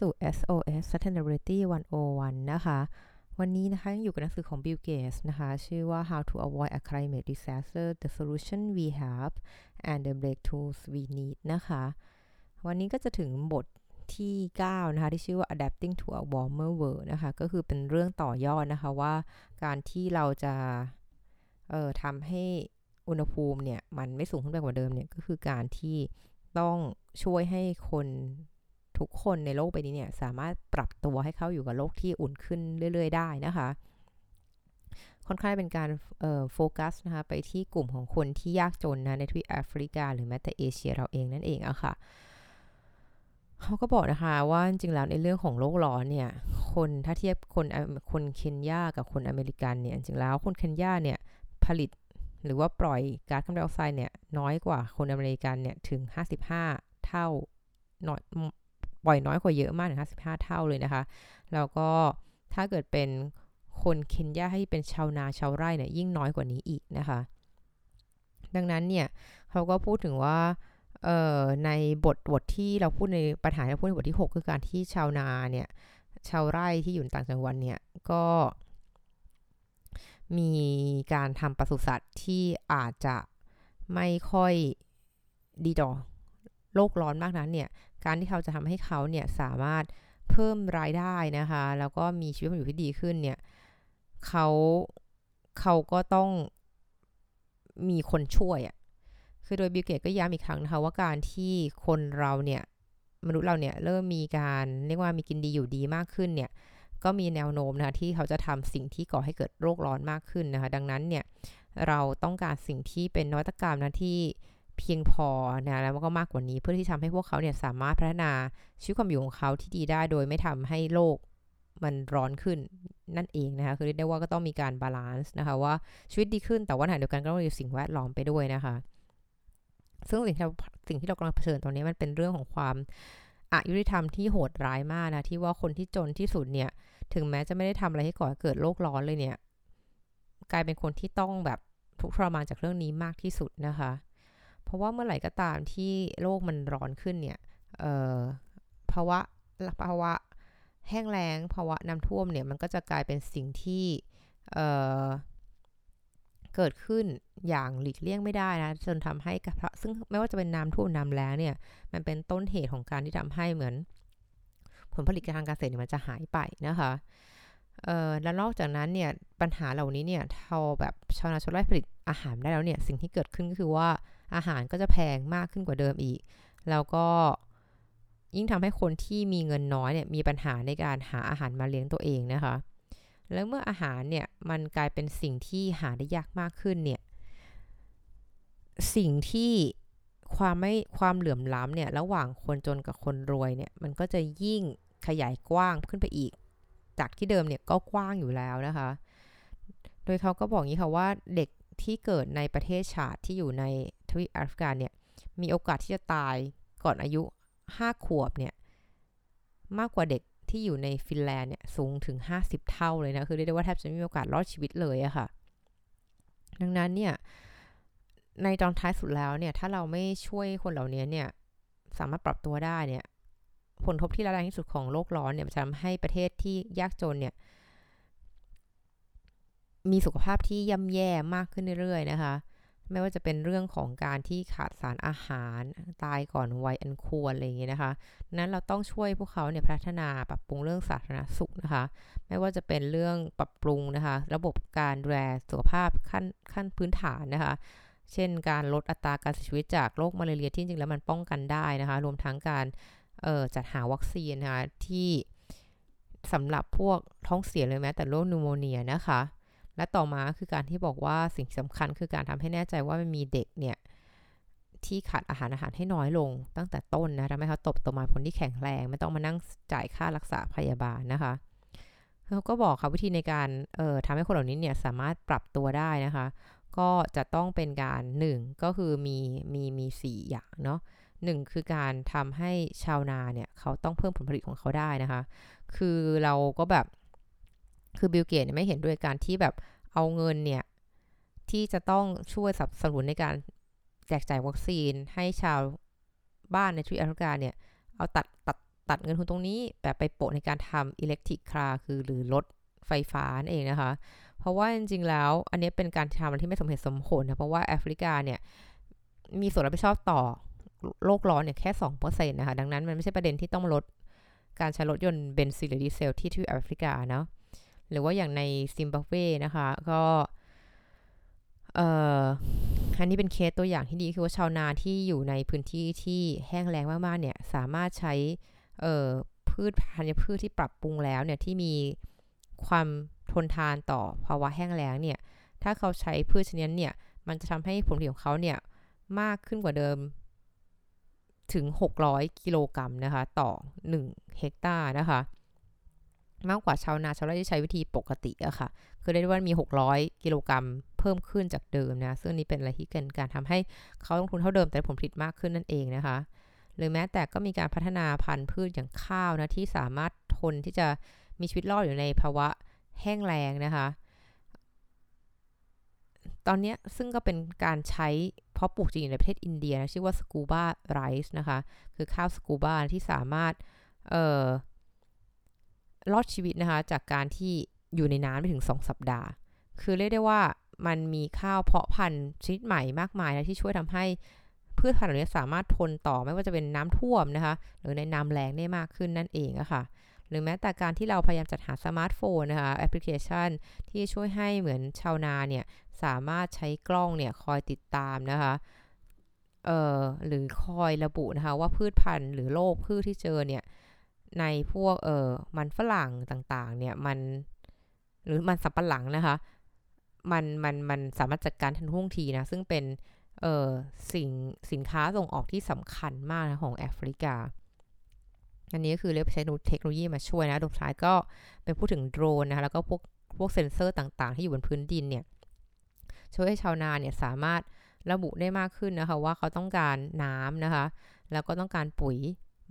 สู่ SOS Sustainability 101 นะคะ วันนี้นะคะยังอยู่กับหนังสือของ Bill Gates นะคะ ชื่อว่า How to Avoid a Climate Disaster The Solution We Have and the Breakthroughs We Need นะคะ วันนี้ก็จะถึงบทที่ 9 นะคะ ที่ชื่อว่า Adapting to a Warmer World นะคะ ก็คือเป็นเรื่องต่อยอดนะคะว่าการที่เราจะเอ่อทำให้อุณหภูมิเนี่ย มันไม่สูงขึ้นไปกว่าเดิมเนี่ย ก็คือการที่ต้องช่วยให้คน ทุกคนในโลกใบนี้เนี่ยสามารถปรับตัวให้เข้าอยู่กับโลกที่อุ่นขึ้นเรื่อย ๆ ได้นะคะ ค่อนข้างเป็นการโฟกัสนะคะไปที่กลุ่มของคนที่ยากจนนะในทวีปแอฟริกา หรือแม้แต่เอเชียเราเองนั่นเองอะคะ่ะเขาก็บอกนะคะว่าจริงๆแล้วในเรื่องของโลกร้อนเนี่ยคนถ้าเทียบคนคนเคนยากับคนอเมริกันเนี่ยจริงแล้วคนเคนยาเนี่ยผลิตหรือว่าปล่อยก๊าซคาร์บอนไดออกไซด์เนี่ยน้อยกว่าคนอเมริกันเนี่ยถึง 55 เท่าน้อย ปล่อยน้อยกว่าเยอะมากถึง55 เท่าเลยนะคะ แล้วก็ถ้าเกิดเป็นคนเคนยาให้เป็นชาวนาชาวไร่เนี่ยยิ่งน้อยกว่านี้อีกนะคะ ดังนั้นเนี่ยเขาก็พูดถึงว่าในบทบทที่เราพูดในปัญหาที่เราพูดในบทที่ 6 คือการที่ชาวนาเนี่ยชาวไร่ที่อยู่ต่างจังหวัดเนี่ยก็มีการทำปศุสัตว์ที่อาจจะไม่ค่อยดีต่อ โลกร้อนมากนั้นเนี่ย การที่เขาจะทำให้เขาเนี่ยสามารถเพิ่มรายได้นะคะ แล้วก็มีชีวิตอยู่ที่ดีขึ้นเนี่ยเขาเขาก็ต้องมีคนช่วยอะ่ะคือโดยบิลเกตก็ย้ำอีกครั้งนะคะว่าการที่คนเราเนี่ยมนุษย์เราเนี่ยเริ่มมีการเรียกว่ามีกินดีอยู่ดีมากขึ้นเนี่ยก็มีแนวโน้มนะคะที่เขาจะทำสิ่งที่ก่อให้เกิดโรคร้อนมากขึ้นนะคะ ดังนั้นเนี่ยเราต้องการสิ่งที่เป็นนวัตกรรมนะที่ เพียงพอนะแล้วก็มากกว่านี้เพื่อที่ทำให้พวกเขาเนี่ยสามารถพัฒนาชีวิตความอยู่ของเขาที่ดีได้โดยไม่ทำให้โลกมันร้อนขึ้นนั่นเองนะคะคือเรียกได้ว่าก็ต้องมีการ balance นะคะว่าชีวิตดีขึ้นแต่ว่าขณะเดียวกันก็ต้องมีสิ่งแวดล้อมไปด้วยนะคะซึ่งสิ่งที่เราสิ่งที่เรากำลังเผชิญตอนนี้มันเป็นเรื่องของความอายุติธรรมที่โหดร้ายมากนะที่ว่าคนที่จนที่สุดเนี่ย ถึงแม้จะไม่ได้ทำอะไรให้ก่อเกิดโลกร้อนเลยเนี่ย กลายเป็นคนที่ต้องแบบทุกข์ทรมานจากเรื่องนี้มากที่สุดนะคะ เพราะว่าเมื่อไหร่ก็ตามที่โลกมันร้อนขึ้นเนี่ยภาวะภาวะแห้งแล้งภาวะน้ำท่วมเนี่ยมันก็จะกลายเป็นสิ่งที่เเกิดขึ้นอย่างหลีกเลี่ยงไม่ได้นะจนทำให้ซึ่งไม่ว่าจะเป็นน้ำท่วมน้ำแล้งเนี่ยมันเป็นต้นเหตุของการที่ทำให้เหมือน ผลผลิตทางการเกษตรมันจะหายไปนะคะ เอ่อแล้วนอกจากนั้นเนี่ยปัญหาเหล่านี้เนี่ยเราแบบชาวนาชาวไร่ผลิตอาหารได้แล้วเนี่ยสิ่งที่เกิดขึ้นก็คือว่าอาหารก็จะแพงมากขึ้นกว่าเดิมอีก แล้วก็ยิ่งทำให้คนที่มีเงินน้อยเนี่ยมีปัญหาในการหาอาหารมาเลี้ยงตัวเองนะคะ แล้วเมื่ออาหารเนี่ยมันกลายเป็นสิ่งที่หาได้ยากมากขึ้นเนี่ยสิ่งที่ความไม่ความเหลื่อมล้ำเนี่ยระหว่างคนจนกับคนรวยเนี่ยมันก็จะยิ่งขยายกว้างขึ้นไปอีก จากที่เดิมเนี่ยก็กว้างอยู่แล้วนะคะ โดยเขาก็บอกงี้ค่ะว่าเด็กที่เกิดในประเทศชาติที่อยู่ในทวีปแอฟริกาเนี่ยมีโอกาสที่จะตายก่อนอายุ 5 ขวบเนี่ยมากกว่าเด็กที่อยู่ในฟินแลนด์เนี่ยสูงถึง 50 เท่าเลยนะ คือเรียกได้ว่าแทบจะไม่มีโอกาสรอดชีวิตเลยอะค่ะ ดังนั้นเนี่ยในตอนท้ายสุดแล้วเนี่ยถ้าเราไม่ช่วยคนเหล่านี้เนี่ยสามารถปรับตัวได้เนี่ย ผลทบที่ร้ายแรงที่สุดของโลกร้อนเนี่ยจะทำให้ประเทศที่ยากจนเนี่ยมีสุขภาพที่ย่ำแย่มากขึ้นเรื่อยๆนะคะ ไม่ว่าจะเป็นเรื่องของการที่ขาดสารอาหารตายก่อนวัยอันควรอะไรอย่างเงี้ยนะคะ นั้นเราต้องช่วยพวกเขาเนี่ยพัฒนาปรับปรุงเรื่องสาธารณสุขนะคะ ไม่ว่าจะเป็นเรื่องปรับปรุงนะคะ ระบบการดูแลสุขภาพขั้นขั้นพื้นฐานนะคะ เช่น การลดอัตราการเสียชีวิตจากโรคมาเรียที่จริงแล้วมันป้องกันได้นะคะ รวมทั้งการ จัดหาวัคซีนนะคะที่สำหรับพวกท้องเสียเลยแม้แต่โรคนูโมเนียนะคะ และต่อมาคือการที่บอกว่าสิ่งสำคัญคือการทำให้แน่ใจว่ามันมีเด็กเนี่ยที่ขาดอาหารอาหารให้น้อยลงตั้งแต่ต้นนะทำให้เขาเติบโตมาเป็นคนที่แข็งแรง ไม่ต้องมานั่งจ่ายค่ารักษาพยาบาลนะคะเขาก็บอกค่ะวิธีในการเอ่อทำให้คนเหล่านี้เนี่ยสามารถปรับตัวได้นะคะ ก็จะต้องเป็นการหนึ่งก็คือมีมีมีสี่อย่างเนาะ หนึ่งคือการทำให้ชาวนาเนี่ยเขาต้องเพิ่มผลผลิตของเขาได้นะคะ คือเราก็แบบคือบิลเกตส์ไม่เห็นด้วยการที่แบบเอาเงินเนี่ย ที่จะต้องช่วยสนับสนุนในการแจกจ่ายวัคซีนให้ชาวบ้านในทวีปแอฟริกาเนี่ย เอเอาตัดตัดตัดเงินทุนตรงนี้แบบไปโปะในการทำ electric car คือหรือรถไฟฟ้านั่นเองนะคะ เพราะว่าจริงๆแล้ว อันนี้เป็นการทำที่ไม่สมเหตุสมผลนะเพราะว่าแอฟริกาเนี่ยมีส่วนรับผิดชอบต่อ โลกร้อนเนี่ยแค่2%นะคะ ดังนั้นมันไม่ใช่ประเด็นที่ต้องลดการใช้รถยนต์เบนซินหรือดีเซลที่ที่แอฟริกาเนาะหรือว่าอย่างในซิมบับเวนะคะ ก็เอ่ออันนี้เป็นเคสตัวอย่างที่ดีคือว่าชาวนาที่อยู่ในพื้นที่ที่แห้งแล้งมากๆเนี่ยสามารถใช้เอ่อพืชพันธุ์พืชที่ปรับปรุงแล้วเนี่ยที่มีความทนทานต่อภาวะแห้งแล้งเนี่ยถ้าเขาใช้พืชชนิดนี้เนี่ยมันจะทำให้ผลผลิตของเขาเนี่ยมากขึ้นกว่าเดิม ถึง 600 กิโลกรัมนะคะ ต่อ 1 เฮกตาร์นะคะ มากกว่าชาวนาชาวไร่ที่ใช้วิธีปกติอะค่ะ คือได้ว่ามี 600 กิโลกรัมเพิ่มขึ้นจากเดิมนะ ซึ่งนี้เป็นอะไรที่เกินการทำให้เขาลงทุนเท่าเดิมแต่ผลผลิตมากขึ้นนั่นเองนะคะ หรือแม้แต่ก็มีการพัฒนาพันธุ์พืชอย่างข้าวนะที่สามารถทนที่จะมีชีวิตรอดอยู่ในภาวะแห้งแล้งนะคะ ตอนนี้ซึ่งก็เป็นการใช้เพาะปลูกจริงในประเทศอินเดียนะชื่อว่าสกูบาไรซ์นะคะ คือข้าวสกูบาที่สามารถเอ่อรอดชีวิตนะคะ จากการที่อยู่ในน้ำไปถึง 2 สัปดาห์ คือเรียกได้ว่ามันมีข้าวเพาะพันธุ์ชนิดใหม่มากมายนะที่ช่วยทำให้พืชพันธุ์เหล่านี้สามารถทนต่อไม่ว่าจะเป็นน้ำท่วมนะคะ หรือในน้ำแรงได้มากขึ้นนั่นเองอะคะ่ะ หรือแม้แต่การที่เราพยายามจัดหาสมาร์ทโฟนนะคะแอปพลิเคชัน ที่ช่วยให้เหมือนชาวนาเนี่ยสามารถใช้กล้องเนี่ยคอยติดตามนะคะเอ่อหรือคอยระบุนะคะว่าพืชพันธุ์หรือโรคพืชที่เจอเนี่ยในพวกเอ่อมันฝรั่งต่างๆเนี่ยมันหรือมันสับปะหลังนะคะมันมันมันสามารถจัดการทันท่วงทีนะซึ่งเป็นเอ่อสิ่งสินค้าส่งออกที่สำคัญมากนะของแอฟริกา อันนี้ก็คือเรียกใช้เทคโนโลยีมาช่วยนะดท้ายก็เป็นพูดถึงโดรนนะคะแล้วก็พวกพวกเซ็นเซอร์ต่างๆ ที่อยู่บนพื้นดินเนี่ยช่วยให้ชาวนาเนี่ยสามารถระบุได้มากขึ้นนะคะ ว่าเขาต้องการน้ำนะคะ แล้วก็ต้องการปุ๋ย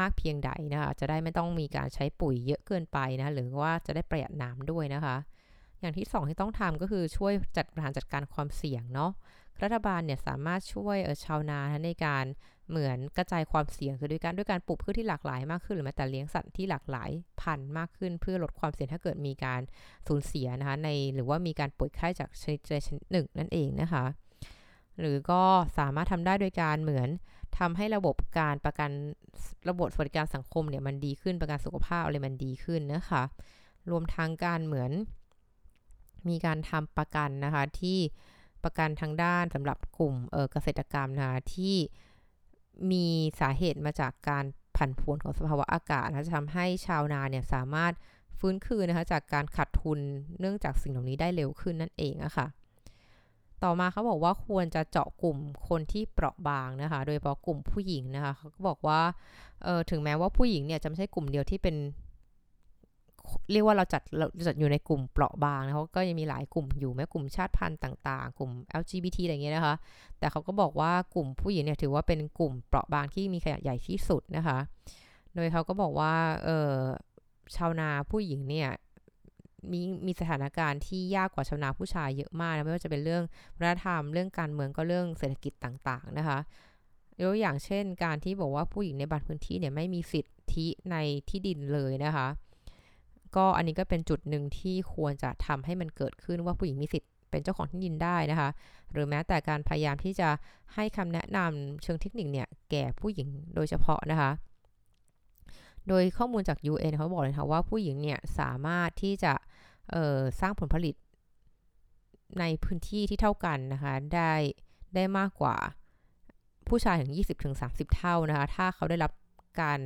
มากเพียงใดนะคะ จะได้ไม่ต้องมีการใช้ปุ๋ยเยอะเกินไปนะ หรือว่าจะได้ประหยัดน้ำด้วยนะคะ อย่างที่ 2 ที่ต้องทำก็คือช่วยจัดการจัดการความเสี่ยงเนาะ รัฐบาลเนี่ยสามารถช่วยชาวนาในการเหมือนกระจายความเสี่ยงคือด้วยการด้วยการปลูกพืชที่หลากหลายมากขึ้น หรือแม้แต่เลี้ยงสัตว์ที่หลากหลายพันธุ์มากขึ้น เพื่อลดความเสี่ยงถ้าเกิดมีการสูญเสียนะคะในหรือว่ามีการป่วยไข้จากชนิดใดชนิดหนึ่งนั่นเองนะคะ หรือก็สามารถทำได้โดยการเหมือนทำให้ระบบการประกันระบบสวัสดิการสังคมเนี่ยมันดีขึ้นประกันสุขภาพอะไรมันดีขึ้นนะคะ รวมทางการเหมือนมีการทำประกันนะคะที่ ประกันทางด้านสำหรับกลุ่มเกษตรกรรมนะที่มีสาเหตุมาจากการผันผวนของสภาวะอากาศนะจะทำให้ชาวนาเนี่ยสามารถฟื้นคืนนะคะจากการขาดทุนเนื่องจากสิ่งเหล่านี้ได้เร็วขึ้นนั่นเองอะคะ่ะ ต่อมาเขาบอกว่าควรจะเจาะกลุ่มคนที่เปราะบางนะคะ โดยเฉพาะกลุ่มผู้หญิงนะคะเขาก็บอกว่าเออถึงแม้ว่าผู้หญิงเนี่ยจะไม่ใช่กลุ่มเดียวที่เป็น เรียกว่าเราจัดเราจัดอยู่ในกลุ่มเปราะบางนะเขาก็ยังมีหลายกลุ่มอยู่แม้กลุ่มชาติพันธุ์ต่างๆ กลุ่ม LGBT อะไรเงี้ยนะคะ แต่เขาก็บอกว่ากลุ่มผู้หญิงเนี่ยถือว่าเป็นกลุ่มเปราะบางที่มีขนาดใหญ่ที่สุดนะคะ โดยเขาก็บอกว่าเออชาวนาผู้หญิงเนี่ยมีมีสถานการณ์ที่ยากกว่าชาวนาผู้ชายเยอะมากนะไม่ว่าจะเป็นเรื่องวัฒนธรรมเรื่องการเมืองก็เรื่องเศรษฐกิจต่างๆนะคะยกอย่างเช่น การที่บอกว่าผู้หญิงในบางพื้นที่เนี่ยไม่มีสิทธิในที่ดินเลยนะคะ ก็อันนี้ก็เป็นจุดหนึ่งที่ควรจะทำให้มันเกิดขึ้นว่าผู้หญิงมีสิทธิ์เป็นเจ้าของที่ดินได้นะคะ หรือแม้แต่การพยายามที่จะให้คำแนะนำเชิงเทคนิคเนี่ยแก่ผู้หญิงโดยเฉพาะนะคะ โดยข้อมูลจาก UN เขาบอกเลยค่ะว่าผู้หญิงเนี่ยสามารถที่จะสร้างผลผลิตในพื้นที่ที่เท่ากันนะคะได้ได้มากกว่าผู้ชายถึง 20-30 เท่านะคะ ถ้าเขาได้รับการ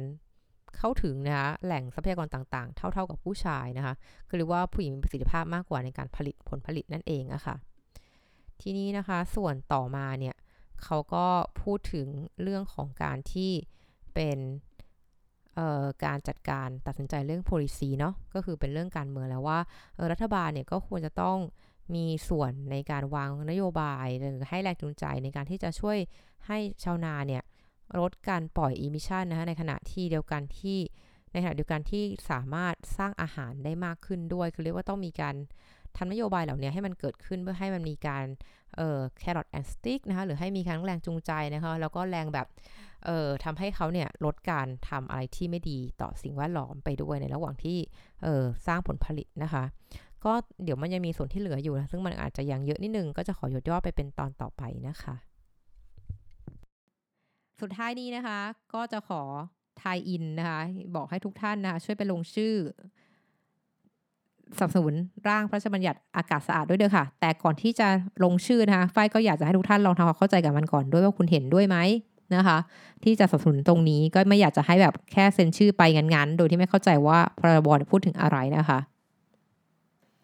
เข้าถึงนะคะแหล่งทรัพยากรต่างๆ เท่าๆกับผู้ชายนะคะคือเรียกว่าผู้หญิงมีประสิทธิภาพมากกว่าในการผลิตผลผลิตนั่นเองอะค่ะทีนี้นะคะส่วนต่อมาเนี่ยเขาก็พูดถึงเรื่องของการที่เป็นการจัดการตัดสินใจเรื่อง policy เนาะก็คือเป็นเรื่องการเมืองแล้วว่ารัฐบาลเนี่ยก็ควรจะต้องมีส่วนในการวางนโยบายหรือให้แรงจูงใจในการที่จะช่วยให้ชาวนาเนี่ย ลดการปล่อย emission นะคะในขณะที่เดียวกันที่ในขณะเดียวกันที่สามารถสร้างอาหารได้มากขึ้นด้วย คือเรียกว่าต้องมีการทำนโยบายเหล่านี้ให้มันเกิดขึ้นเพื่อให้มันมีการเอ่อ carrot and stick นะคะ หรือให้มีการแรงจูงใจนะคะ แล้วก็แรงแบบเอ่อทำให้เขาเนี่ยลดการทำอะไรที่ไม่ดีต่อสิ่งแวดล้อมไปด้วยในระหว่างที่เอ่อสร้างผลผลิตนะคะ ก็เดี๋ยวมันยังมีส่วนที่เหลืออยู่นะ ซึ่งมันอาจจะยังเยอะนิดนึง ก็จะขอยดย่อไปเป็นตอนต่อไปนะคะ สุดท้ายนี้นะคะ ก็จะขอทายอินนะคะ บอกให้ทุกท่านนะคะ ช่วยไปลงชื่อสนับสนุนร่างพระราชบัญญัติอากาศสะอาดด้วยเด้อค่ะ แต่ก่อนที่จะลงชื่อนะคะฝ้ายก็อยากจะให้ทุกท่านลองทำความเข้าใจกับมันก่อนด้วยว่าคุณเห็นด้วยไหมนะคะ ที่จะสนับสนุนตรงนี้ก็ไม่อยากจะให้แบบแค่เซ็นชื่อไปงันๆโดยที่ไม่เข้าใจว่าพรบพูดถึงอะไรนะคะ